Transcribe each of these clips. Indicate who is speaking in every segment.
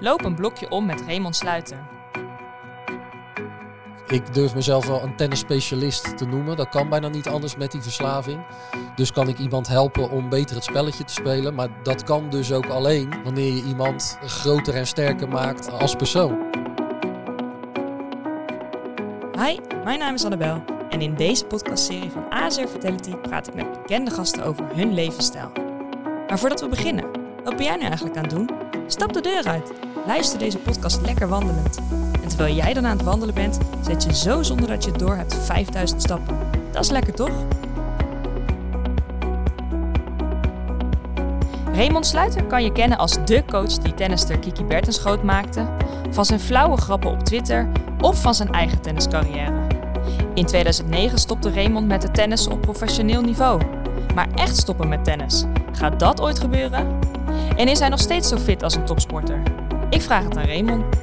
Speaker 1: Loop een blokje om met Raymond Sluiter.
Speaker 2: Ik durf mezelf wel een tennisspecialist te noemen. Dat kan bijna niet anders met die verslaving. Dus kan ik iemand helpen om beter het spelletje te spelen. Maar dat kan dus ook alleen wanneer je iemand groter en sterker maakt als persoon.
Speaker 1: Hi, mijn naam is Annabel. En in deze podcastserie van ASR Fertility praat ik met bekende gasten over hun levensstijl. Maar voordat we beginnen, wat ben jij nu eigenlijk aan het doen? Stap de deur uit. Luister deze podcast lekker wandelend. En terwijl jij dan aan het wandelen bent, zet je zo zonder dat je het door hebt 5000 stappen. Dat is lekker toch? Raymond Sluiter kan je kennen als de coach die tennister Kiki Bertens groot maakte, van zijn flauwe grappen op Twitter of van zijn eigen tenniscarrière. In 2009 stopte Raymond met het tennis op professioneel niveau. Maar echt stoppen met tennis, gaat dat ooit gebeuren? En is hij nog steeds zo fit als een topsporter? Ik vraag het aan Raymond.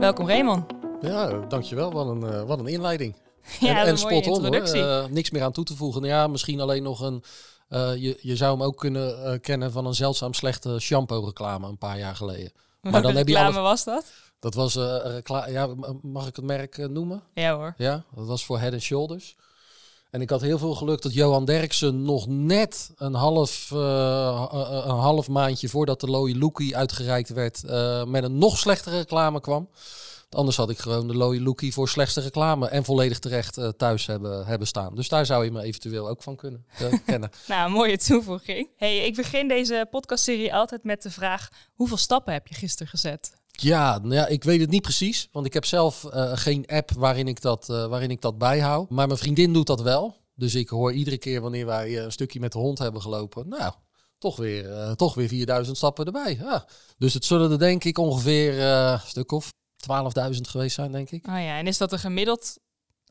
Speaker 1: Welkom Raymond.
Speaker 2: Ja, dankjewel. Wat een, uh, wat een inleiding.
Speaker 1: Ja,
Speaker 2: en, en spot on hoor.
Speaker 1: introductie.
Speaker 2: Eh, niks meer aan toe te voegen. Ja, misschien alleen nog een... eh, je, je zou hem ook kunnen kennen van een zeldzaam slechte shampoo reclame een paar jaar geleden. Maar dan
Speaker 1: Welke
Speaker 2: heb je alles-
Speaker 1: was dat?
Speaker 2: Dat was recla- ja, mag ik het merk noemen?
Speaker 1: Ja hoor.
Speaker 2: Ja, dat was voor Head Shoulders. En ik had heel veel geluk dat Johan Derksen nog net een half, eh, eh, een half maandje voordat de Loï Lookie uitgereikt werd, eh, met een nog slechtere reclame kwam. Anders had ik gewoon de Loï Lookie voor slechtste reclame en volledig terecht eh, thuis hebben, hebben staan. Dus daar zou je me eventueel ook van kunnen eh, kennen.
Speaker 1: Nou, mooie toevoeging. Hey, ik begin deze podcastserie altijd met de vraag: hoeveel stappen heb je gisteren gezet?
Speaker 2: Ja, nou ja, ik weet het niet precies. Want ik heb zelf eh, geen app waarin ik, dat, eh, waarin ik dat bijhoud. Maar mijn vriendin doet dat wel. Dus ik hoor iedere keer wanneer wij eh, een stukje met de hond hebben gelopen. Nou, toch weer, eh, toch weer 4000 stappen erbij. Ja. Dus het zullen er denk ik ongeveer een stuk of 12.000 geweest zijn, denk ik.
Speaker 1: Oh ja, en is dat een gemiddeld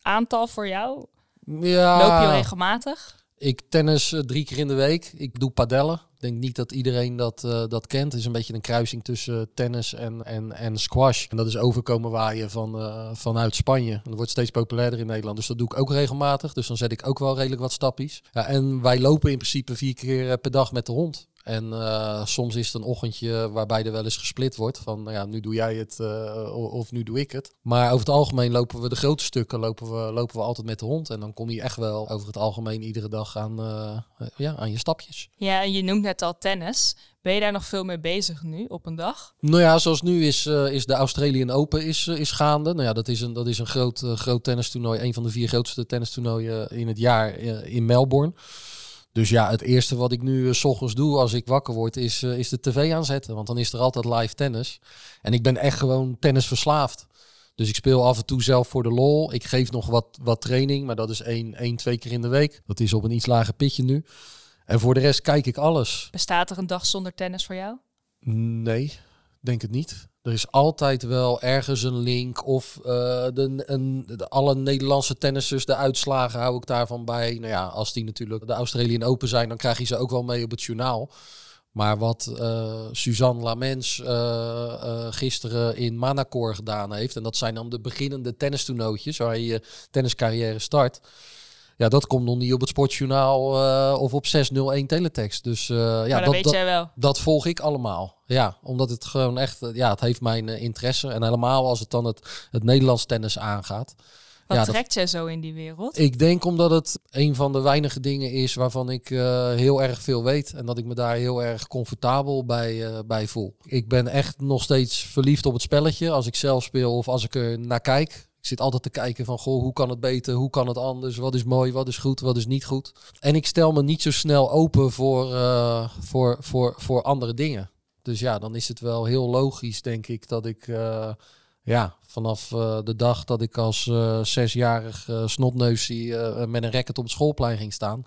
Speaker 1: aantal voor jou?
Speaker 2: Ja,
Speaker 1: Loop je regelmatig?
Speaker 2: Ik tennis eh, drie keer in de week. Ik doe padellen. Ik denk niet dat iedereen dat, eh, dat kent. Het is een beetje een kruising tussen tennis en, en, en squash. En dat is overkomen waaien van, eh, vanuit Spanje. En dat wordt steeds populairder in Nederland. Dus dat doe ik ook regelmatig. Dus dan zet ik ook wel redelijk wat stappies. Ja, en wij lopen in principe vier keer per dag met de hond. En eh, soms is het een ochtendje waarbij er wel eens gesplit wordt. Van nou ja, nu doe jij het eh, of nu doe ik het. Maar over het algemeen lopen we de grote stukken lopen we, lopen we altijd met de hond. En dan kom je echt wel over het algemeen iedere dag aan, eh, ja, aan je stapjes.
Speaker 1: Ja, en je noemt net al tennis. Ben je daar nog veel mee bezig nu op een dag?
Speaker 2: Nou ja, zoals nu is, is de Australian Open is, is gaande. Nou ja, dat is een, dat is een groot, eh, groot tennistoernooi. Een van de vier grootste tennistoernooien in het jaar in Melbourne. Dus ja, het eerste wat ik nu eh, s ochtends doe als ik wakker word, is, eh, is de tv aanzetten. Want dan is er altijd live tennis. En ik ben echt gewoon tennisverslaafd. Dus ik speel af en toe zelf voor de lol. Ik geef nog wat, wat training, maar dat is één, één, twee keer in de week. Dat is op een iets lager pitje nu. En voor de rest kijk ik alles.
Speaker 1: Bestaat er een dag zonder tennis voor jou?
Speaker 2: Nee, denk het niet. Er is altijd wel ergens een link of eh, de, een, de, alle Nederlandse tennissers, de uitslagen hou ik daarvan bij. Nou ja, als die natuurlijk de Australian Open zijn, dan krijg je ze ook wel mee op het journaal. Maar wat eh, Suzanne Lamens eh, gisteren in Manacor gedaan heeft, en dat zijn dan de beginnende tennistoernooitjes waar je je tenniscarrière start. Ja, dat komt nog niet op het sportjournaal eh, of op 601 teletext. Dus eh, ja,
Speaker 1: dat
Speaker 2: dat,
Speaker 1: weet jij wel.
Speaker 2: dat volg ik allemaal. Ja, omdat het gewoon echt, eh, ja, het heeft mijn interesse. En helemaal als het dan het, het Nederlands tennis aangaat.
Speaker 1: Wat
Speaker 2: ja,
Speaker 1: trekt jij zo in die wereld?
Speaker 2: Ik denk omdat het een van de weinige dingen is waarvan ik heel erg veel weet. En dat ik me daar heel erg comfortabel bij, eh, bij voel. Ik ben echt nog steeds verliefd op het spelletje. Als ik zelf speel of als ik er naar kijk. Ik zit altijd te kijken van, goh, hoe kan het beter? Hoe kan het anders? Wat is mooi? Wat is goed? Wat is niet goed? En ik stel me niet zo snel open voor, eh, voor, voor, voor andere dingen. Dus ja, dan is het wel heel logisch, denk ik, dat ik... eh, ja, vanaf eh, de dag dat ik als zesjarig snotneusie met een racket op het schoolplein ging staan.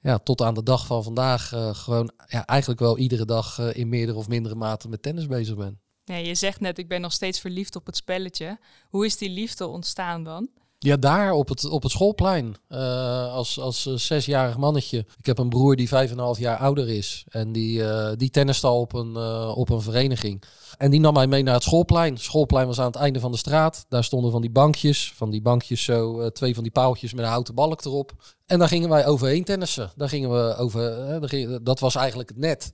Speaker 2: Ja, tot aan de dag van vandaag gewoon ja, eigenlijk wel iedere dag in meerdere of mindere mate met tennis bezig ben.
Speaker 1: Ja, je zegt net, ik ben nog steeds verliefd op het spelletje. Hoe is die liefde ontstaan dan?
Speaker 2: Ja, daar op het, op het schoolplein. eh, als als eh, zesjarig mannetje. Ik heb een broer die vijf en een half jaar ouder is. En die, eh die tenniste al op een, op een vereniging. En die nam mij mee naar het schoolplein. Het schoolplein was aan het einde van de straat. Daar stonden van die bankjes. Van die bankjes zo, twee van die paaltjes met een houten balk erop. En daar gingen wij overheen tennissen. Daar gingen we over, dat was eigenlijk het net.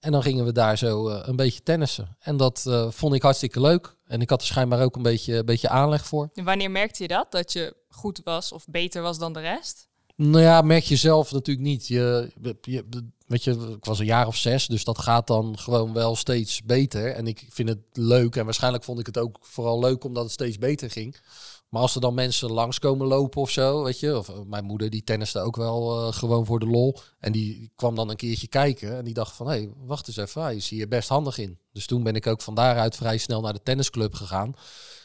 Speaker 2: En dan gingen we daar zo eh, een beetje tennissen. En dat eh, vond ik hartstikke leuk. En ik had er schijnbaar ook een beetje, een beetje aanleg voor.
Speaker 1: En wanneer merkte je dat? Dat je goed was of beter was dan de rest?
Speaker 2: Nou ja, merk je zelf natuurlijk niet. Je, je, weet je, ik was een jaar of zes, dus dat gaat dan gewoon wel steeds beter. En ik vind het leuk. En waarschijnlijk vond ik het ook vooral leuk omdat het steeds beter ging. Maar als er dan mensen langskomen lopen of zo, weet je, of eh, mijn moeder die tenniste ook wel uh, gewoon voor de lol. En die kwam dan een keertje kijken en die dacht van, hé, hey, wacht eens even, hij is hier best handig in. Dus toen ben ik ook van daaruit vrij snel naar de tennisclub gegaan.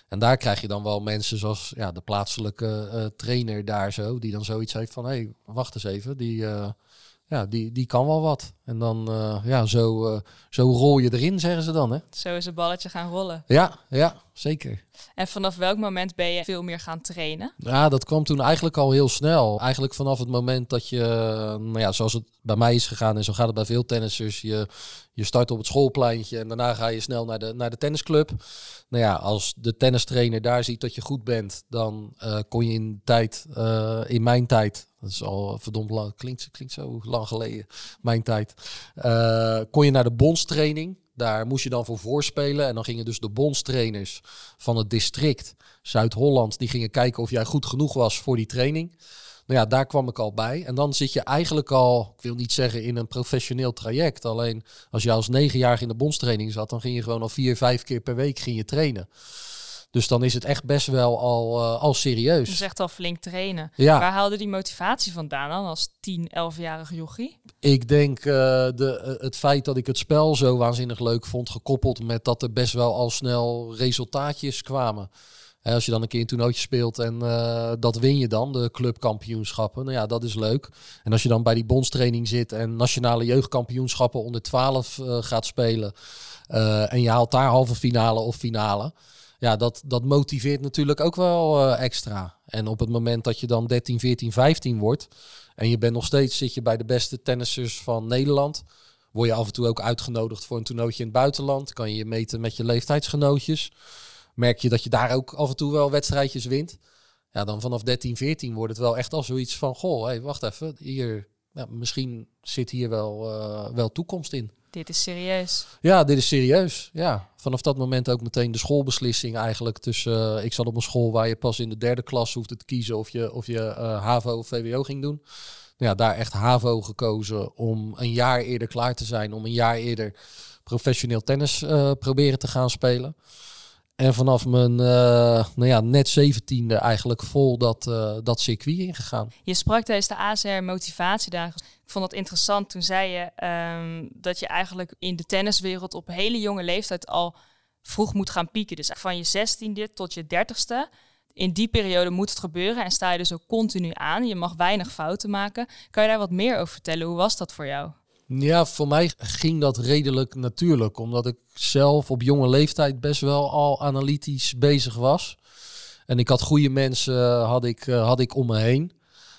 Speaker 2: En daar krijg je dan wel mensen zoals ja, de plaatselijke uh, trainer daar zo, die dan zoiets heeft van, hé, hey, wacht eens even, die, ja, die, die kan wel wat. En dan, uh, ja, zo, zo rol je erin, zeggen ze dan, hè.
Speaker 1: Zo is het balletje gaan rollen.
Speaker 2: Ja, ja, zeker.
Speaker 1: En vanaf welk moment ben je veel meer gaan trainen?
Speaker 2: Ja, dat kwam toen eigenlijk al heel snel. Eigenlijk vanaf het moment dat je, nou ja, zoals het bij mij is gegaan en zo gaat het bij veel tennissers. Je, je start op het schoolpleintje en daarna ga je snel naar de, naar de tennisclub. Nou ja, als de tennistrainer daar ziet dat je goed bent, dan uh, kon je in tijd, in mijn tijd, dat is al verdomd lang, klinkt, klinkt zo lang geleden, mijn tijd, uh, kon je naar de bondstraining. Daar moest je dan voor voorspelen. En dan gingen dus de bondstrainers van het district Zuid-Holland, die gingen kijken of jij goed genoeg was voor die training. Nou ja, daar kwam ik al bij. En dan zit je eigenlijk al, ik wil niet zeggen in een professioneel traject. Alleen als je als negenjarige in de bondstraining zat, dan ging je gewoon al vier, vijf keer per week ging je trainen. Dus dan is het echt best wel al, uh, al serieus.
Speaker 1: Dus echt al flink trainen. Ja. Waar haalde die motivatie vandaan dan als 10, 11-jarige jochie?
Speaker 2: Ik denk uh, de, uh, het feit dat ik het spel zo waanzinnig leuk vond, gekoppeld met dat er best wel al snel resultaatjes kwamen. Als je dan een keer een toernooitje speelt en dat win je dan, de clubkampioenschappen. Nou ja, dat is leuk. En als je dan bij die bondstraining zit en nationale jeugdkampioenschappen onder 12 gaat spelen. en je haalt daar halve finale of finale ja, dat, dat motiveert natuurlijk ook wel uh, extra. En op het moment dat je dan 13, 14, 15 wordt en je bent nog steeds zit je bij de beste tennissers van Nederland, word je af en toe ook uitgenodigd voor een toernooitje in het buitenland, kan je meten met je leeftijdsgenootjes. Merk je dat je daar ook af en toe wel wedstrijdjes wint. Ja, dan vanaf 13, 14 wordt het wel echt al zoiets van, goh, hey, wacht even, hier, misschien zit hier wel, uh, wel toekomst in.
Speaker 1: Dit is serieus.
Speaker 2: Ja, dit is serieus. Ja, vanaf dat moment ook meteen de schoolbeslissing eigenlijk. Tussen, uh, ik zat op een school waar je pas in de derde klas hoefde te kiezen of je, of je uh, HAVO of VWO ging doen. Ja, daar echt HAVO gekozen om een jaar eerder klaar te zijn. Om een jaar eerder professioneel tennis uh, proberen te gaan spelen. En vanaf mijn nou ja, net zeventiende eigenlijk vol dat, dat circuit ingegaan.
Speaker 1: Je sprak tijdens de ACR motivatiedagen. Ik vond het interessant. Toen zei je um, dat je eigenlijk in de tenniswereld op hele jonge leeftijd al vroeg moet gaan pieken. Dus van je zestiende tot je dertigste. In die periode moet het gebeuren en sta je dus ook continu aan. Je mag weinig fouten maken. Kan je daar wat meer over vertellen? Hoe was dat voor jou?
Speaker 2: Ja, voor mij ging dat redelijk natuurlijk. Omdat ik zelf op jonge leeftijd best wel al analytisch bezig was. En ik had goede mensen had ik, had ik om me heen.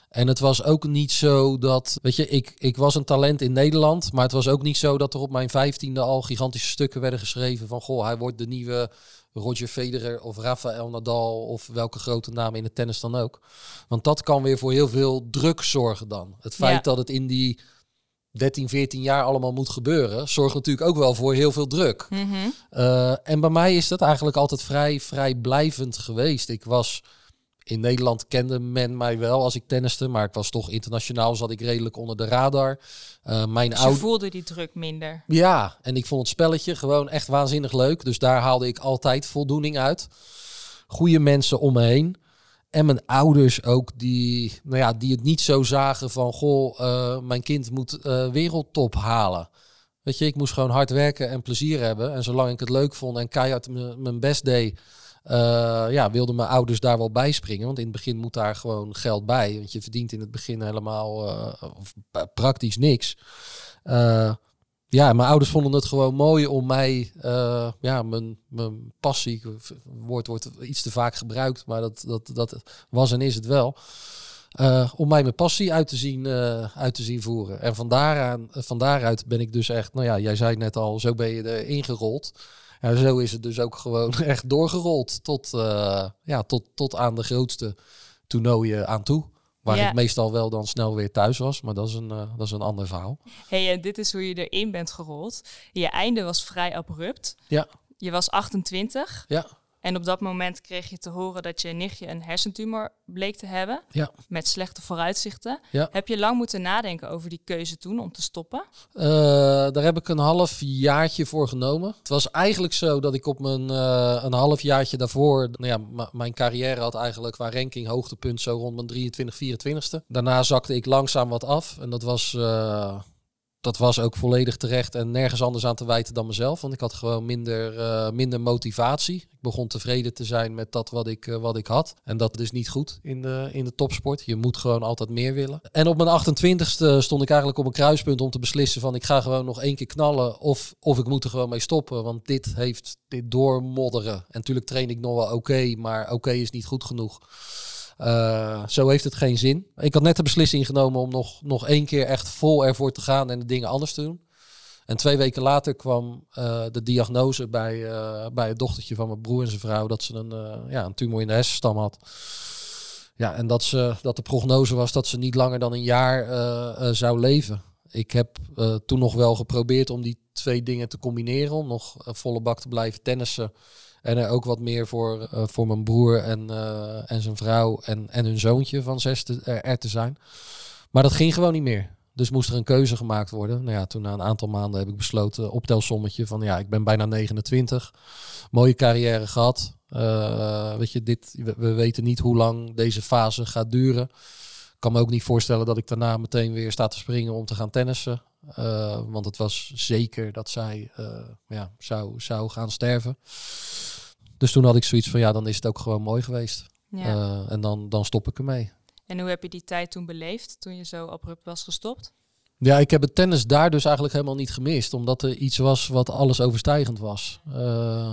Speaker 2: En het was ook niet zo dat, weet je, ik, ik was een talent in Nederland, maar het was ook niet zo dat er op mijn vijftiende al gigantische stukken werden geschreven van, goh, hij wordt de nieuwe Roger Federer of Rafael Nadal of welke grote naam in het tennis dan ook. Want dat kan weer voor heel veel druk zorgen dan. Het feit ja. dat het in die 13, 14 jaar allemaal moet gebeuren, zorgt natuurlijk ook wel voor heel veel druk.
Speaker 1: Mm -hmm.
Speaker 2: uh, en bij mij is dat eigenlijk altijd vrij, vrij blijvend geweest. Ik was in Nederland kende men mij wel als ik tenniste, maar ik was toch internationaal, zat ik redelijk onder de radar. Uh, mijn
Speaker 1: dus je voelde die druk minder?
Speaker 2: Ja, en ik vond het spelletje gewoon echt waanzinnig leuk. Dus daar haalde ik altijd voldoening uit. Goede mensen om me heen. En mijn ouders ook, die, nou ja, die het niet zo zagen van... goh, uh, mijn kind moet uh, wereldtop halen. Weet je, ik moest gewoon hard werken en plezier hebben. En zolang ik het leuk vond en keihard mijn best deed... Uh, ja, wilden mijn ouders daar wel bij springen. Want in het begin moet daar gewoon geld bij. Want je verdient in het begin helemaal praktisch niks. Ja, mijn ouders vonden het gewoon mooi om mij, ja, mijn, mijn passie, woord wordt iets te vaak gebruikt, maar dat, dat, dat was en is het wel. om mij mijn passie uit te zien, uit te zien voeren. En van, daaraan, van daaruit ben ik dus echt, nou ja, jij zei net al, zo ben je erin gerold. Ja, zo is het dus ook gewoon echt doorgerold tot, ja, tot, tot aan de grootste toernooien aan toe. Waar
Speaker 1: Ja.
Speaker 2: ik meestal wel dan snel weer thuis was. Maar dat is een, eh, dat is een ander verhaal.
Speaker 1: hey, en dit is hoe je erin bent gerold. Je einde was vrij abrupt.
Speaker 2: Ja.
Speaker 1: Je was 28
Speaker 2: Ja,
Speaker 1: en op dat moment kreeg je te horen dat je nichtje een hersentumor bleek te hebben.
Speaker 2: Ja.
Speaker 1: Met slechte vooruitzichten.
Speaker 2: Ja.
Speaker 1: Heb je lang moeten nadenken over die keuze toen om te stoppen?
Speaker 2: Eh, daar heb ik een half jaartje voor genomen. Het was eigenlijk zo dat ik op mijn eh, een half jaartje daarvoor, nou ja, mijn carrière had eigenlijk qua ranking hoogtepunt zo rond mijn 23, 24ste. Daarna zakte ik langzaam wat af en dat was, eh, dat was ook volledig terecht en nergens anders aan te wijten dan mezelf. Want ik had gewoon minder, eh, minder motivatie. Ik begon tevreden te zijn met dat wat ik, eh, wat ik had. En dat is niet goed in de, in de topsport. Je moet gewoon altijd meer willen. En op mijn 28ste stond ik eigenlijk op een kruispunt om te beslissen van ik ga gewoon nog één keer knallen of, of ik moet er gewoon mee stoppen. Want dit heeft dit doormodderen. En natuurlijk train ik nog wel oké, maar oké is niet goed genoeg. Eh, zo heeft het geen zin. Ik had net de beslissing genomen om nog, nog één keer echt vol ervoor te gaan en de dingen anders te doen. En twee weken later kwam eh, de diagnose bij, eh, bij het dochtertje van mijn broer en zijn vrouw dat ze een, ja, een tumor in de hersenstam had. Ja, en dat, ze, dat de prognose was dat ze niet langer dan een jaar zou leven. Ik heb toen nog wel geprobeerd om die twee dingen te combineren. Om nog volle bak te blijven tennissen. En er ook wat meer voor, eh, voor mijn broer en, eh, en zijn vrouw en, en hun zoontje van zes te, er, te zijn. Maar dat ging gewoon niet meer. Dus moest er een keuze gemaakt worden. Nou ja, toen na een aantal maanden heb ik besloten, optelsommetje van ja, ik ben bijna 29. Mooie carrière gehad. Eh, weet je, dit, we weten niet hoe lang deze fase gaat duren. Ik kan me ook niet voorstellen dat ik daarna meteen weer sta te springen om te gaan tennissen. Eh, want het was zeker dat zij eh, ja, zou, zou gaan sterven. Dus toen had ik zoiets van ja, dan is het ook gewoon mooi geweest.
Speaker 1: Ja.
Speaker 2: Eh, en dan, dan stop ik ermee.
Speaker 1: en hoe heb je die tijd toen beleefd, toen je zo abrupt was gestopt?
Speaker 2: Ja, ik heb het tennis daar dus eigenlijk helemaal niet gemist. Omdat er iets was wat alles overstijgend was.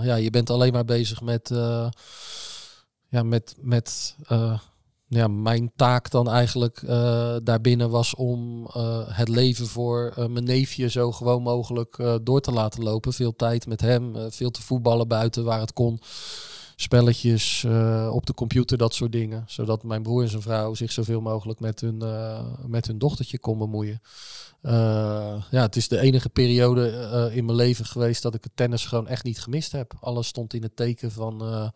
Speaker 2: Ja, je bent alleen maar bezig met... ja, met... met ja, mijn taak dan eigenlijk eh, daarbinnen was om eh, het leven voor eh, mijn neefje zo gewoon mogelijk door te laten lopen. Veel tijd met hem, veel te voetballen buiten waar het kon. Spelletjes op de computer, dat soort dingen. Zodat mijn broer en zijn vrouw zich zoveel mogelijk met hun, met hun dochtertje kon bemoeien. Ja, het is de enige periode in mijn leven geweest dat ik het tennis gewoon echt niet gemist heb. Alles stond in het teken van,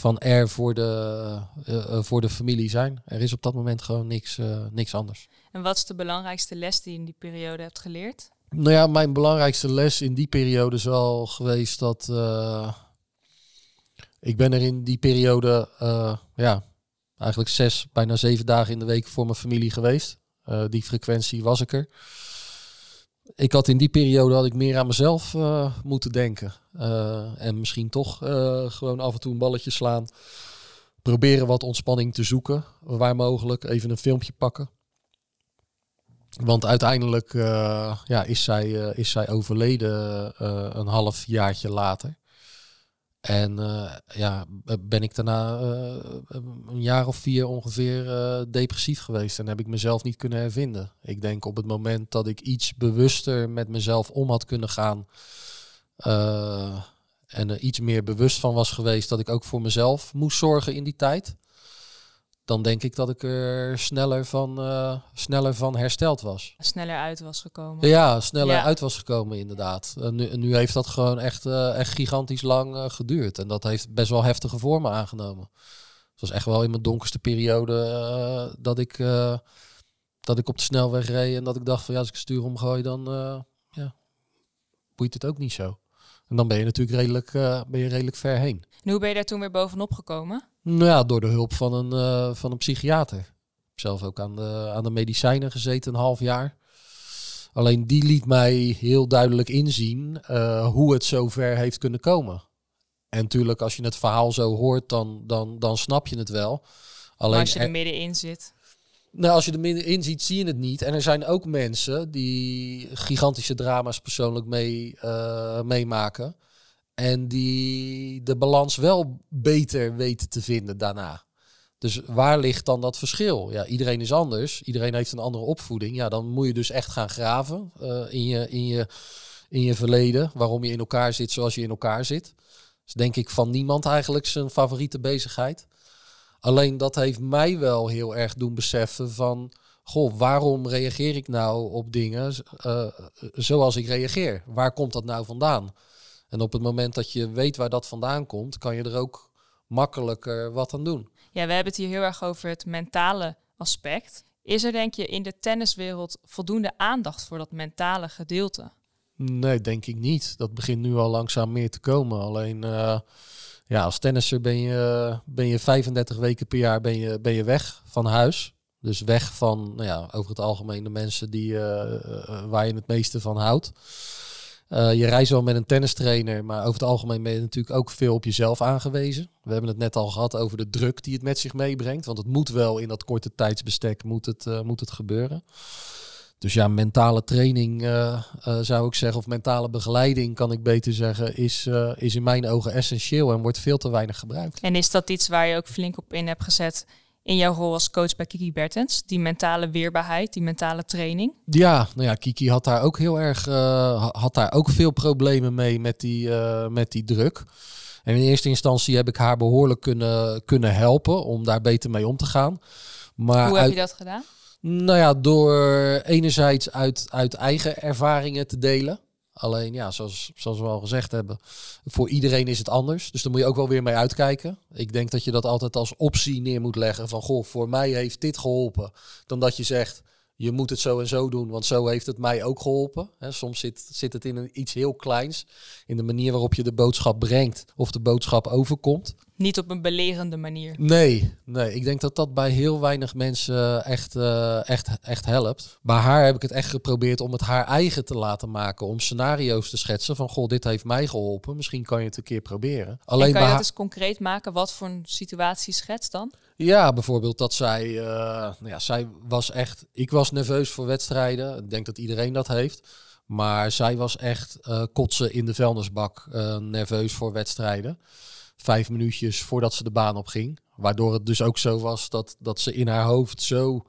Speaker 2: van er voor de, eh, eh, voor de familie zijn. Er is op dat moment gewoon niks, eh, niks anders.
Speaker 1: En wat is de belangrijkste les die je in die periode hebt geleerd?
Speaker 2: Nou ja, mijn belangrijkste les in die periode is wel geweest dat ik ben er in die periode ja, eigenlijk zes, bijna zeven dagen in de week voor mijn familie geweest. Die frequentie was ik er. Ik had in die periode had ik meer aan mezelf eh, moeten denken. Eh, en misschien toch eh, gewoon af en toe een balletje slaan. Proberen wat ontspanning te zoeken, waar mogelijk. Even een filmpje pakken. Want uiteindelijk ja, is, zij, is zij overleden een half jaartje later. En eh, ja, ben ik daarna eh, een jaar of vier ongeveer eh, depressief geweest. En heb ik mezelf niet kunnen hervinden. Ik denk op het moment dat ik iets bewuster met mezelf om had kunnen gaan. eh, en er iets meer bewust van was geweest dat ik ook voor mezelf moest zorgen in die tijd. Dan denk ik dat ik er sneller van, eh, sneller van hersteld was.
Speaker 1: Sneller uit was gekomen.
Speaker 2: Ja, sneller
Speaker 1: Ja.
Speaker 2: uit was gekomen inderdaad. En nu, nu heeft dat gewoon echt, eh, echt gigantisch lang eh, geduurd. En dat heeft best wel heftige vormen aangenomen. Het was echt wel in mijn donkerste periode eh, dat, ik, eh, dat ik op de snelweg reed. En dat ik dacht van ja, als ik het stuur omgooi, dan eh, ja, boeit het ook niet zo. En dan ben je natuurlijk redelijk, eh, ben je redelijk ver heen.
Speaker 1: En hoe ben je daar toen weer bovenop gekomen?
Speaker 2: Nou ja, door de hulp van een, eh, van een psychiater. Ik heb zelf ook aan de, aan de medicijnen gezeten, een half jaar. Alleen die liet mij heel duidelijk inzien eh, hoe het zover heeft kunnen komen. En natuurlijk, als je het verhaal zo hoort, dan, dan, dan snap je het wel. Alleen
Speaker 1: Maar als je
Speaker 2: er-
Speaker 1: middenin zit.
Speaker 2: nou, als je er middenin ziet, zie je het niet. En er zijn ook mensen die gigantische drama's persoonlijk mee, eh, meemaken. En die de balans wel beter weten te vinden daarna. Dus waar ligt dan dat verschil? Ja, iedereen is anders. Iedereen heeft een andere opvoeding. Ja, dan moet je dus echt gaan graven eh, in, je, in, je, in je verleden. Waarom je in elkaar zit zoals je in elkaar zit. Is denk ik van niemand eigenlijk zijn favoriete bezigheid. Alleen dat heeft mij wel heel erg doen beseffen van... Goh, waarom reageer ik nou op dingen uh, zoals ik reageer? Waar komt dat nou vandaan? En op het moment dat je weet waar dat vandaan komt, kan je er ook makkelijker wat aan doen.
Speaker 1: Ja, we hebben het hier heel erg over het mentale aspect. Is er denk je in de tenniswereld voldoende aandacht voor dat mentale gedeelte?
Speaker 2: Nee, denk ik niet. Dat begint nu al langzaam meer te komen. Alleen uh, ja, als tennisser ben je, ben je 35 weken per jaar ben je, ben je weg van huis. Dus weg van nou ja, over het algemeen de mensen die, uh, waar je het meeste van houdt. Uh, je reist wel met een tennistrainer, maar over het algemeen ben je natuurlijk ook veel op jezelf aangewezen. We hebben het net al gehad over de druk die het met zich meebrengt. Want het moet wel in dat korte tijdsbestek moet het, uh, moet het gebeuren. Dus ja, mentale training uh, zou ik zeggen, of mentale begeleiding kan ik beter zeggen, is, is in mijn ogen essentieel en wordt veel te weinig gebruikt.
Speaker 1: En is dat iets waar je ook flink op in hebt gezet in jouw rol als coach bij Kiki Bertens? Die mentale weerbaarheid, die mentale training?
Speaker 2: Ja, nou ja, Kiki had daar ook heel erg, uh, had daar ook veel problemen mee met die, uh, met die druk. En in eerste instantie heb ik haar behoorlijk kunnen, kunnen helpen om daar beter mee om te gaan.
Speaker 1: Maar Hoe heb je dat gedaan?
Speaker 2: Nou ja, door enerzijds uit, uit eigen ervaringen te delen. Alleen ja, zoals, zoals we al gezegd hebben, voor iedereen is het anders. Dus daar moet je ook wel weer mee uitkijken. Ik denk dat je dat altijd als optie neer moet leggen van goh, voor mij heeft dit geholpen. Dan dat je zegt, je moet het zo en zo doen, want zo heeft het mij ook geholpen. soms zit, zit het in een, iets heel kleins, in de manier waarop je de boodschap brengt of de boodschap overkomt.
Speaker 1: Niet op een belerende manier.
Speaker 2: Nee, nee, ik denk dat dat bij heel weinig mensen echt, uh, echt, echt helpt. Bij haar heb ik het echt geprobeerd om het haar eigen te laten maken. Om scenario's te schetsen van, goh, dit heeft mij geholpen. Misschien kan je het een keer proberen.
Speaker 1: Alleen en kan je dat eens concreet maken? Wat voor een situatie schetst dan?
Speaker 2: Ja, bijvoorbeeld dat zij, uh, nou ja, zij was echt, ik was nerveus voor wedstrijden. Ik denk dat iedereen dat heeft. Maar zij was echt uh, kotsen in de vuilnisbak, nerveus voor wedstrijden vijf minuutjes voordat ze de baan op ging. Waardoor het dus ook zo was dat, dat ze in haar hoofd zo,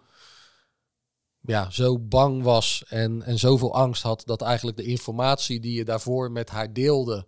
Speaker 2: ja, zo bang was en, en zoveel angst had dat eigenlijk de informatie die je daarvoor met haar deelde,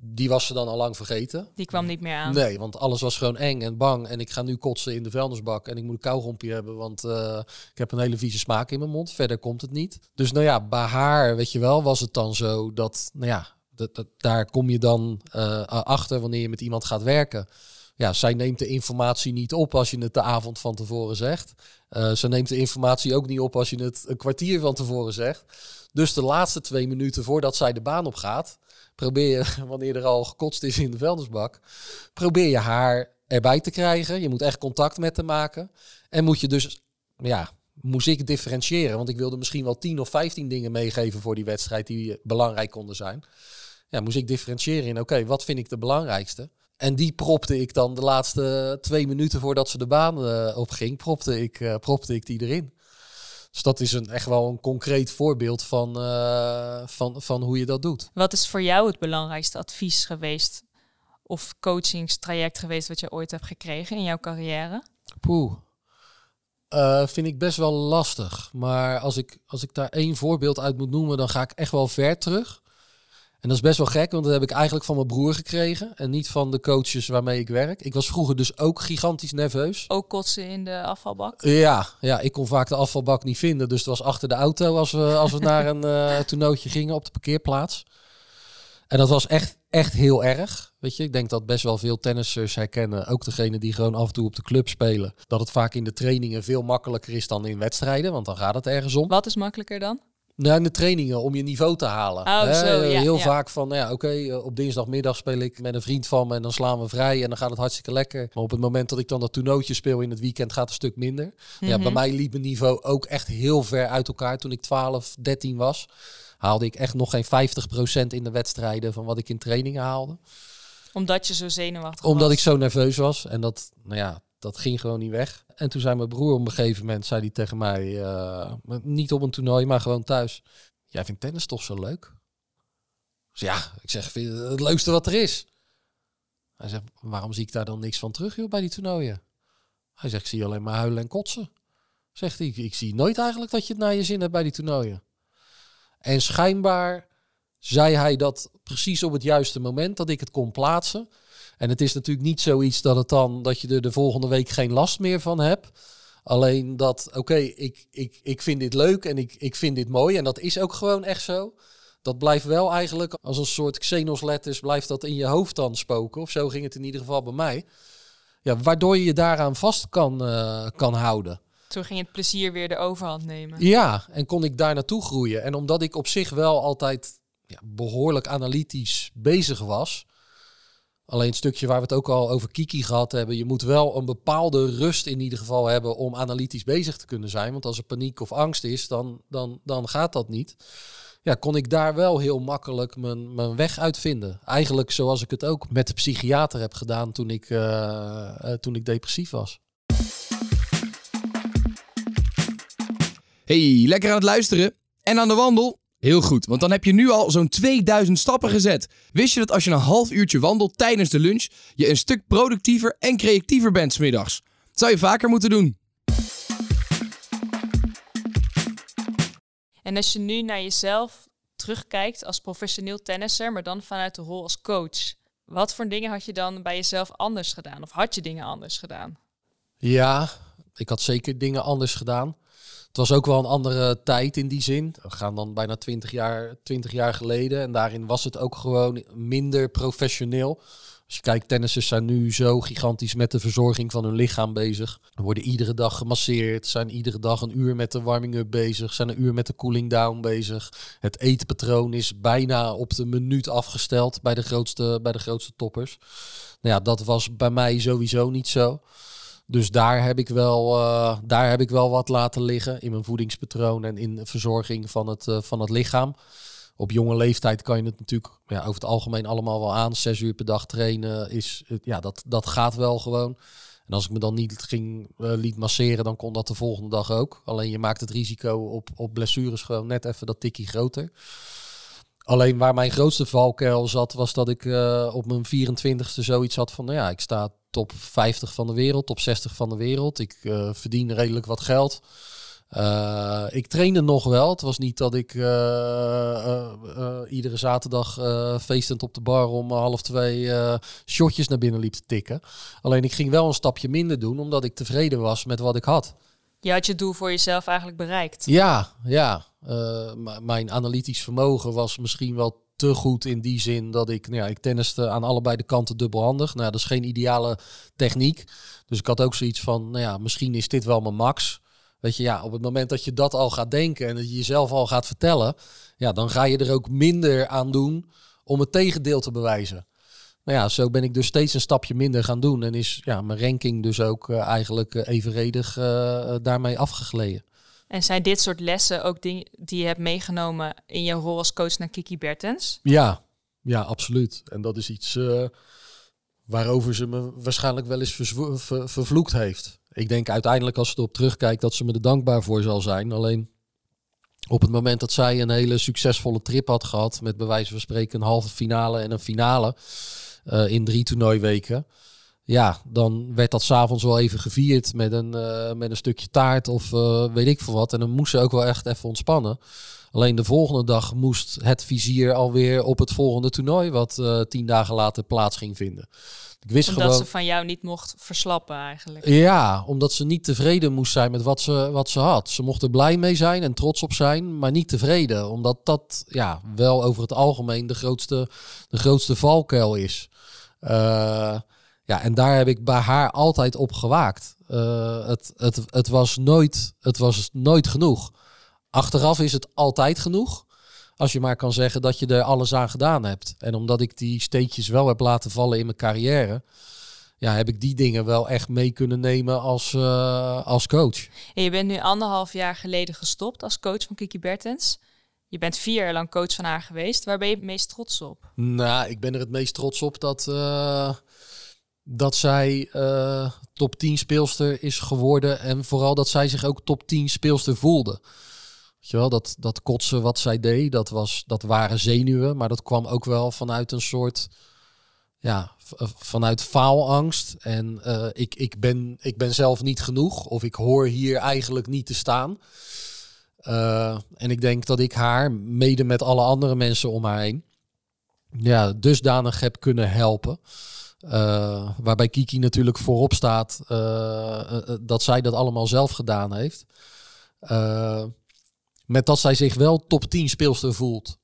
Speaker 2: die was ze dan al lang vergeten.
Speaker 1: Die kwam niet meer aan.
Speaker 2: Nee, want alles was gewoon eng en bang. En ik ga nu kotsen in de vuilnisbak en ik moet een kauwgompje hebben, want uh, ik heb een hele vieze smaak in mijn mond. Verder komt het niet. Dus nou ja, bij haar, weet je wel, was het dan zo dat, nou ja, dat, daar kom je dan uh, achter wanneer je met iemand gaat werken. Ja, zij neemt de informatie niet op als je het de avond van tevoren zegt. Uh, ze neemt de informatie ook niet op als je het een kwartier van tevoren zegt. Dus de laatste twee minuten voordat zij de baan op gaat, probeer je, wanneer er al gekotst is in de vuilnisbak, probeer je haar erbij te krijgen. Je moet echt contact met haar maken. En moet je dus, ja, moest ik differentiëren. Want ik wilde misschien wel 10 of 15 dingen meegeven voor die wedstrijd die belangrijk konden zijn ja, moest ik differentiëren in, oké, wat vind ik de belangrijkste? En die propte ik dan de laatste twee minuten voordat ze de baan uh, op ging, propte ik, uh, propte ik die erin. Dus dat is een, echt wel een concreet voorbeeld van, uh, van, van hoe je dat doet.
Speaker 1: Wat is voor jou het belangrijkste advies geweest of coachingstraject geweest wat je ooit hebt gekregen in jouw carrière?
Speaker 2: Poeh. Uh, vind ik best wel lastig. Maar als ik, als ik daar één voorbeeld uit moet noemen, dan ga ik echt wel ver terug. En dat is best wel gek, want dat heb ik eigenlijk van mijn broer gekregen. En niet van de coaches waarmee ik werk. Ik was vroeger dus ook gigantisch nerveus.
Speaker 1: Ook kotsen in de afvalbak?
Speaker 2: Ja, ja ik kon vaak de afvalbak niet vinden. Dus het was achter de auto als we, als we naar een uh, toernooitje gingen op de parkeerplaats. En dat was echt, echt heel erg. Weet je, ik denk dat best wel veel tennissers herkennen. Ook degene die gewoon af en toe op de club spelen. Dat het vaak in de trainingen veel makkelijker is dan in wedstrijden. Want dan gaat het ergens om.
Speaker 1: Wat is makkelijker dan?
Speaker 2: Nou, in de trainingen om je niveau te halen.
Speaker 1: Oh, zo, ja,
Speaker 2: Heel
Speaker 1: ja.
Speaker 2: vaak van, nou ja, oké, eh, op dinsdagmiddag speel ik met een vriend van me en dan slaan we vrij en dan gaat het hartstikke lekker. Maar op het moment dat ik dan dat toernooitje speel in het weekend gaat het een stuk minder. Ja, bij
Speaker 1: Mhm.
Speaker 2: mij liep mijn niveau ook echt heel ver uit elkaar. Toen ik 12, 13 was, haalde ik echt nog geen 50% in de wedstrijden van wat ik in trainingen haalde.
Speaker 1: Omdat je zo zenuwachtig
Speaker 2: Omdat
Speaker 1: was.
Speaker 2: ik zo nerveus was en dat, nou ja, dat ging gewoon niet weg. En toen zei mijn broer op een gegeven moment, zei hij tegen mij, eh, niet op een toernooi, maar gewoon thuis. Jij vindt tennis toch zo leuk? Dus ja, ik zeg, vind je het leukste wat er is. Hij zegt, waarom zie ik daar dan niks van terug bij die toernooien? Hij zegt, ik zie alleen maar huilen en kotsen. Zegt hij, ik zie nooit eigenlijk dat je het naar je zin hebt bij die toernooien. En schijnbaar zei hij dat precies op het juiste moment dat ik het kon plaatsen. En het is natuurlijk niet zoiets dat het dan dat je er de volgende week geen last meer van hebt. Alleen dat, oké, ik, ik, ik vind dit leuk en ik, ik vind dit mooi. En dat is ook gewoon echt zo. Dat blijft wel eigenlijk als een soort Xenos-letters, blijft dat in je hoofd dan spoken. Of zo ging het in ieder geval bij mij. Ja, waardoor je je daaraan vast kan, uh, kan houden.
Speaker 1: Toen ging het plezier weer de overhand nemen.
Speaker 2: Ja, en kon ik daar naartoe groeien. En omdat ik op zich wel altijd ja, behoorlijk analytisch bezig was. Alleen het stukje waar we het ook al over Kiki gehad hebben. Je moet wel een bepaalde rust in ieder geval hebben om analytisch bezig te kunnen zijn. Want als er paniek of angst is, dan, dan, dan gaat dat niet. Ja, kon ik daar wel heel makkelijk mijn, mijn weg uitvinden. Eigenlijk zoals ik het ook met de psychiater heb gedaan toen ik, uh, toen ik depressief was.
Speaker 3: Hey, lekker aan het luisteren en aan de wandel? Heel goed, want dan heb je nu al zo'n 2000 stappen gezet. Wist je dat als je een half uurtje wandelt tijdens de lunch, je een stuk productiever en creatiever bent smiddags? Dat zou je vaker moeten doen.
Speaker 1: En als je nu naar jezelf terugkijkt als professioneel tennisser, maar dan vanuit de rol als coach, wat voor dingen had je dan bij jezelf anders gedaan? Of had je dingen anders gedaan?
Speaker 2: Ja, ik had zeker dingen anders gedaan. Het was ook wel een andere tijd in die zin. We gaan dan bijna 20 jaar, 20 jaar geleden. En daarin was het ook gewoon minder professioneel. Als je kijkt, tennissers zijn nu zo gigantisch met de verzorging van hun lichaam bezig. We worden iedere dag gemasseerd, zijn iedere dag een uur met de warming-up bezig, zijn een uur met de cooling down bezig. Het eetpatroon is bijna op de minuut afgesteld bij de grootste, bij de grootste toppers. Nou ja, dat was bij mij sowieso niet zo. Dus daar heb, ik wel, uh, daar heb ik wel wat laten liggen in mijn voedingspatroon en in de verzorging van het, uh, van het lichaam. Op jonge leeftijd kan je het natuurlijk ja, over het algemeen allemaal wel aan. Zes uur per dag trainen is, ja, dat, dat gaat wel gewoon. En als ik me dan niet ging, uh, liet masseren, dan kon dat de volgende dag ook. Alleen je maakt het risico op, op blessures gewoon net even dat tikkie groter. Alleen waar mijn grootste valkuil zat, was dat ik uh, op mijn 24ste zoiets had van, nou ja, ik sta top 50 van de wereld, top 60 van de wereld. Ik uh, verdien redelijk wat geld. Uh, ik trainde nog wel. Het was niet dat ik iedere zaterdag feestend op de bar om half twee shotjes naar binnen liep te tikken. Alleen ik ging wel een stapje minder doen, omdat ik tevreden was met wat ik had.
Speaker 1: Je had je doel voor jezelf eigenlijk bereikt.
Speaker 2: Ja, ja. mijn analytisch vermogen was misschien wel te goed in die zin dat ik, nou ja, ik tenniste aan allebei de kanten dubbelhandig. Nou, dat is geen ideale techniek. Dus ik had ook zoiets van, nou ja, misschien is dit wel mijn max. Weet je, ja, op het moment dat je dat al gaat denken en dat je jezelf al gaat vertellen, ja, dan ga je er ook minder aan doen om het tegendeel te bewijzen. Nou ja, zo ben ik dus steeds een stapje minder gaan doen en is ja, mijn ranking dus ook uh, eigenlijk uh, evenredig uh, daarmee afgegleden.
Speaker 1: En zijn dit soort lessen ook dingen die je hebt meegenomen in je rol als coach naar Kiki Bertens?
Speaker 2: Ja, ja, absoluut. En dat is iets waarover ze me waarschijnlijk wel eens ver vervloekt heeft. Ik denk uiteindelijk als ze erop terugkijkt dat ze me er dankbaar voor zal zijn. Alleen op het moment dat zij een hele succesvolle trip had gehad, met bij wijze van spreken een halve finale en een finale uh, in drie toernooiweken ja, dan werd dat s'avonds wel even gevierd met een, uh, met een stukje taart of uh, weet ik veel wat. En dan moest ze ook wel echt even ontspannen. Alleen de volgende dag moest het vizier alweer op het volgende toernooi, wat tien dagen later plaats ging vinden.
Speaker 1: Ik wist omdat gewoon, ze van jou niet mocht verslappen eigenlijk.
Speaker 2: Ja, omdat ze niet tevreden moest zijn met wat ze, wat ze had. Ze mocht er blij mee zijn en trots op zijn, maar niet tevreden. Omdat dat ja, wel over het algemeen de grootste, de grootste valkuil is. Uh, ja, en daar heb ik bij haar altijd op gewaakt. Uh, het, het, het, was nooit, het was nooit genoeg. Achteraf is het altijd genoeg. Als je maar kan zeggen dat je er alles aan gedaan hebt. En omdat ik die steekjes wel heb laten vallen in mijn carrière. Ja, heb ik die dingen wel echt mee kunnen nemen als, uh, als coach.
Speaker 1: En je bent nu anderhalf jaar geleden gestopt als coach van Kiki Bertens. Je bent vier jaar lang coach van haar geweest. Waar ben je het meest trots op?
Speaker 2: Nou, ik ben er het meest trots op dat... Uh, dat zij uh, top 10 speelster is geworden. En vooral dat zij zich ook top 10 speelster voelde. Weet je wel, dat, dat kotsen wat zij deed, dat, was, dat waren zenuwen. Maar dat kwam ook wel vanuit een soort... Ja, vanuit faalangst. En ik, ik, ben, ik ben zelf niet genoeg. Of ik hoor hier eigenlijk niet te staan. Uh, en ik denk dat ik haar, mede met alle andere mensen om haar heen... Ja, dusdanig heb kunnen helpen Uh, waarbij Kiki natuurlijk voorop staat uh, dat zij dat allemaal zelf gedaan heeft. met dat zij zich wel top 10 speelster voelt.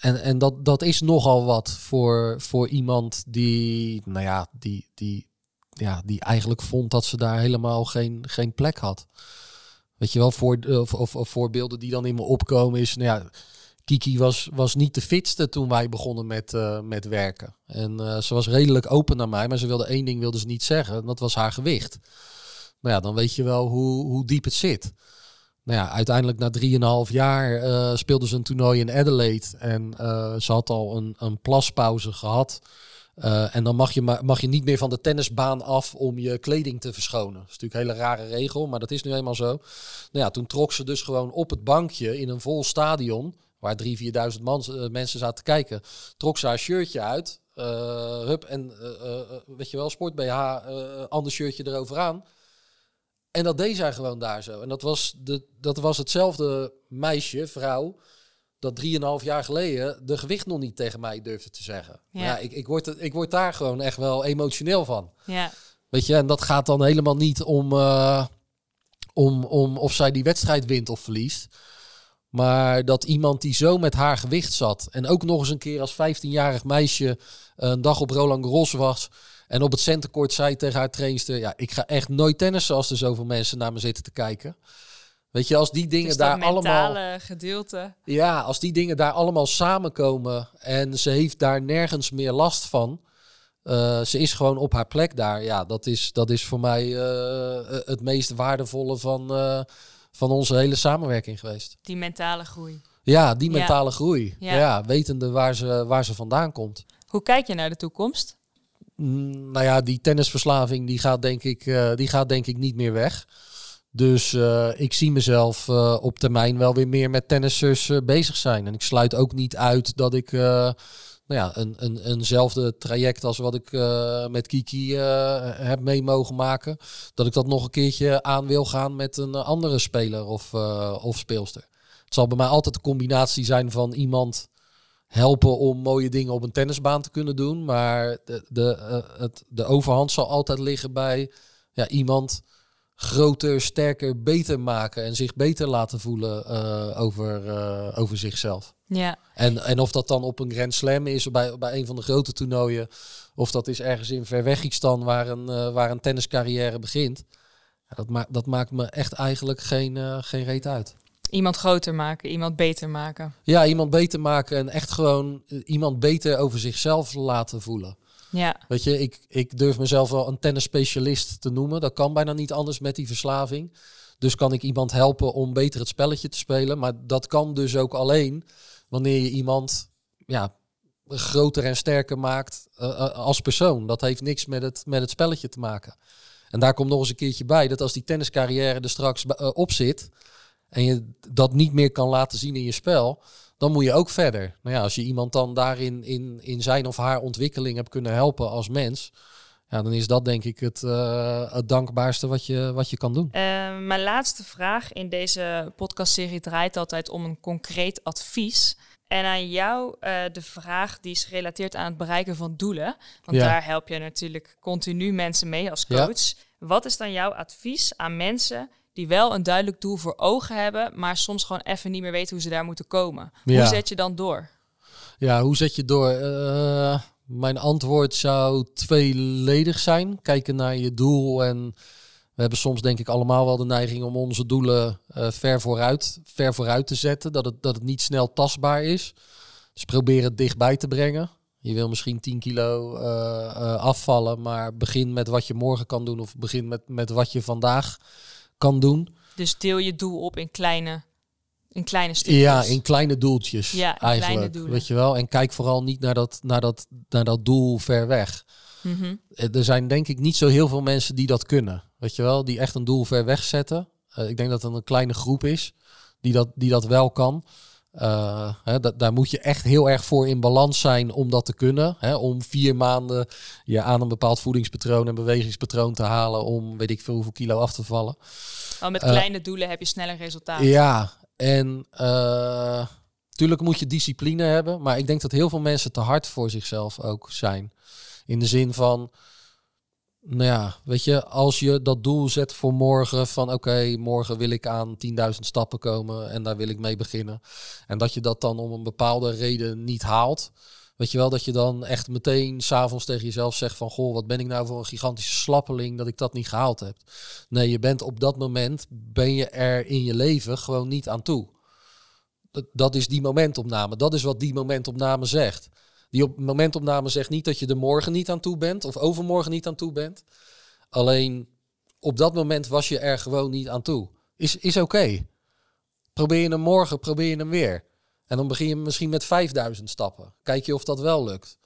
Speaker 2: En, en dat, dat is nogal wat voor, voor iemand die, nou ja, die, die, ja, die eigenlijk vond dat ze daar helemaal geen, geen plek had. Weet je wel, voor, of, of, of voorbeelden die dan in me opkomen is, nou ja, Kiki was, was niet de fitste toen wij begonnen met, uh, met werken. En uh, ze was redelijk open naar mij, maar ze wilde één ding wilde ze niet zeggen. En dat was haar gewicht. Nou ja, dan weet je wel hoe, hoe diep het zit. Nou ja, uiteindelijk na 3,5 jaar uh, speelde ze een toernooi in Adelaide. En ze had al een, een plaspauze gehad. Uh, en dan mag je, mag je niet meer van de tennisbaan af om je kleding te verschonen. Dat is natuurlijk een hele rare regel, maar dat is nu eenmaal zo. Nou ja, toen trok ze dus gewoon op het bankje in een vol stadion waar drie, vierduizend uh, mensen zaten te kijken, trok ze haar shirtje uit. Uh, hup, en weet je wel, sport BH, ander shirtje eroveraan. En dat deed zij gewoon daar zo. En dat was, de, dat was hetzelfde meisje, vrouw, dat drieënhalf jaar geleden de gewicht nog niet tegen mij durfde te zeggen. Ja, ja ik, ik, word, ik word daar gewoon echt wel emotioneel van.
Speaker 1: Ja.
Speaker 2: Weet je, en dat gaat dan helemaal niet om, om, om of zij die wedstrijd wint of verliest. Maar dat iemand die zo met haar gewicht zat. En ook nog eens een keer als 15-jarig meisje een dag op Roland Garros was. En op het centercourt zei tegen haar trainster... Ja, ik ga echt nooit tennissen als er zoveel mensen naar me zitten te kijken. Weet je, als die dingen daar allemaal...
Speaker 1: gedeelte.
Speaker 2: Ja, als die dingen daar allemaal samenkomen... en ze heeft daar nergens meer last van... Uh, ze is gewoon op haar plek daar. Ja, dat is, dat is voor mij uh, het meest waardevolle van... Uh, van onze hele samenwerking geweest.
Speaker 1: Die mentale groei.
Speaker 2: Ja, die mentale groei. Ja. wetende waar ze, waar ze vandaan komt.
Speaker 1: Hoe kijk je naar de toekomst?
Speaker 2: Mm, nou ja, die tennisverslaving die gaat, denk ik, die gaat denk ik niet meer weg. Dus uh, ik zie mezelf uh, op termijn wel weer meer met tennissers bezig zijn. En ik sluit ook niet uit dat ik nou ja, een, een, eenzelfde traject als wat ik met Kiki heb mee mogen maken. Dat ik dat nog een keertje aan wil gaan met een andere speler of, of speelster. Het zal bij mij altijd een combinatie zijn van iemand helpen om mooie dingen op een tennisbaan te kunnen doen. Maar de, de, het, de overhand zal altijd liggen bij ja, iemand groter, sterker, beter maken en zich beter laten voelen over, over zichzelf.
Speaker 1: Ja.
Speaker 2: En, en of dat dan op een Grand Slam is, bij, bij een van de grote toernooien, of dat is ergens in Verwegistan waar een, uh, waar een tenniscarrière begint. Ja, dat, maakt dat maakt me echt eigenlijk geen, geen reet uit.
Speaker 1: Iemand groter maken, iemand beter maken.
Speaker 2: Ja, iemand beter maken en echt gewoon eh, iemand beter over zichzelf laten voelen.
Speaker 1: Ja.
Speaker 2: Weet je, ik, ik durf mezelf wel een tennisspecialist te noemen. Dat kan bijna niet anders met die verslaving. Dus kan ik iemand helpen om beter het spelletje te spelen. Maar dat kan dus ook alleen wanneer je iemand ja, groter en sterker maakt uh, als persoon. Dat heeft niks met het, met het spelletje te maken. En daar komt nog eens een keertje bij dat als die tenniscarrière er straks uh, op zit en je dat niet meer kan laten zien in je spel, dan moet je ook verder. Nou ja, als je iemand dan daarin in, in zijn of haar ontwikkeling hebt kunnen helpen als mens, ja, dan is dat denk ik het, uh, het dankbaarste wat je, wat je kan doen.
Speaker 1: Uh, mijn laatste vraag in deze podcastserie draait altijd om een concreet advies. En aan jou uh, de vraag die is gerelateerd aan het bereiken van doelen. Want ja. daar help je natuurlijk continu mensen mee als coach. Ja. Wat is dan jouw advies aan mensen die wel een duidelijk doel voor ogen hebben, maar soms gewoon even niet meer weten hoe ze daar moeten komen? Ja. Hoe zet je dan door?
Speaker 2: Ja, hoe zet je door? Mijn antwoord zou tweeledig zijn. Kijken naar je doel. En we hebben soms denk ik allemaal wel de neiging om onze doelen uh, ver, vooruit, ver vooruit te zetten. Dat het, dat het niet snel tastbaar is. Dus probeer het dichtbij te brengen. Je wil misschien 10 kilo uh, uh, afvallen, maar begin met wat je morgen kan doen. Of begin met, met wat je vandaag kan doen.
Speaker 1: Dus deel je doel op in kleine in kleine stukjes.
Speaker 2: Ja, in kleine doeltjes. Ja, in eigenlijk. Kleine weet je wel. En kijk vooral niet naar dat, naar dat, naar dat doel ver weg. Mm -hmm. Er zijn denk ik niet zo heel veel mensen die dat kunnen. Weet je wel, die echt een doel ver weg zetten. Uh, ik denk dat het een kleine groep is die dat, die dat wel kan. Uh, hè, daar moet je echt heel erg voor in balans zijn om dat te kunnen. Hè, om vier maanden je aan een bepaald voedingspatroon en bewegingspatroon te halen om weet ik veel hoeveel kilo af te vallen.
Speaker 1: Oh, met kleine uh, doelen heb je sneller resultaten.
Speaker 2: Ja, en uh, Tuurlijk moet je discipline hebben, maar ik denk dat heel veel mensen te hard voor zichzelf ook zijn. In de zin van, nou ja, weet je, als je dat doel zet voor morgen, van oké, morgen wil ik aan 10.000 stappen komen en daar wil ik mee beginnen. En dat je dat dan om een bepaalde reden niet haalt. Weet je wel, dat je dan echt meteen s'avonds tegen jezelf zegt van... Goh, wat ben ik nou voor een gigantische slappeling dat ik dat niet gehaald heb. Nee, je bent op dat moment, ben je er in je leven gewoon niet aan toe. Dat, dat is die momentopname. Dat is wat die momentopname zegt. Die op momentopname zegt niet dat je er morgen niet aan toe bent... of overmorgen niet aan toe bent. Alleen op dat moment was je er gewoon niet aan toe. Is, is oké. Probeer je hem morgen, probeer je hem weer. En dan begin je misschien met 5000 stappen. Kijk je of dat wel lukt.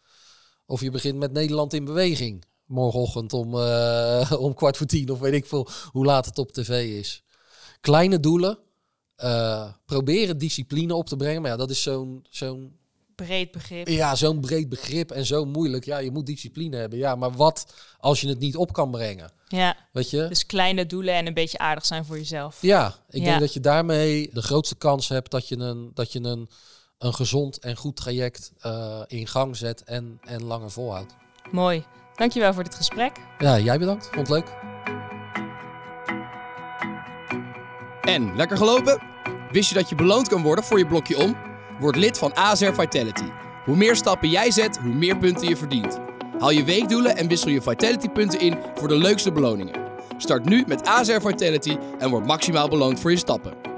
Speaker 2: Of je begint met Nederland in beweging. Morgenochtend om, uh, om kwart voor tien of weet ik veel hoe laat het op tv is. Kleine doelen. Uh, proberen discipline op te brengen. Maar ja, dat is zo'n zo'n
Speaker 1: breed begrip.
Speaker 2: Ja, zo'n breed begrip en zo moeilijk. Ja, je moet discipline hebben. Ja, maar wat als je het niet op kan brengen?
Speaker 1: Ja.
Speaker 2: Weet je?
Speaker 1: Dus kleine doelen en een beetje aardig zijn voor jezelf.
Speaker 2: Ja, ik denk dat je daarmee de grootste kans hebt dat je een, dat je een, een gezond en goed traject uh, in gang zet en, en langer volhoudt.
Speaker 1: Mooi. Dankjewel voor dit gesprek.
Speaker 2: Ja, jij bedankt. Vond het leuk.
Speaker 3: En, lekker gelopen? Wist je dat je beloond kan worden voor je blokje om? Word lid van AZR Vitality. Hoe meer stappen jij zet, hoe meer punten je verdient. Haal je weekdoelen en wissel je Vitality punten in voor de leukste beloningen. Start nu met AZR Vitality en word maximaal beloond voor je stappen.